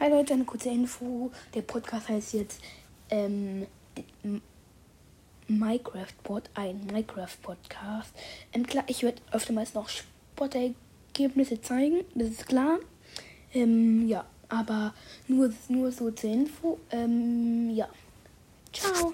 Hi Leute, eine kurze Info. Der Podcast heißt jetzt ähm, Minecraft Pod, ein Minecraft Podcast. Ähm, klar, ich werde öftermals noch Sportergebnisse zeigen, das ist klar. Ähm, ja, aber nur, nur so zur Info. Ähm, ja. Ciao.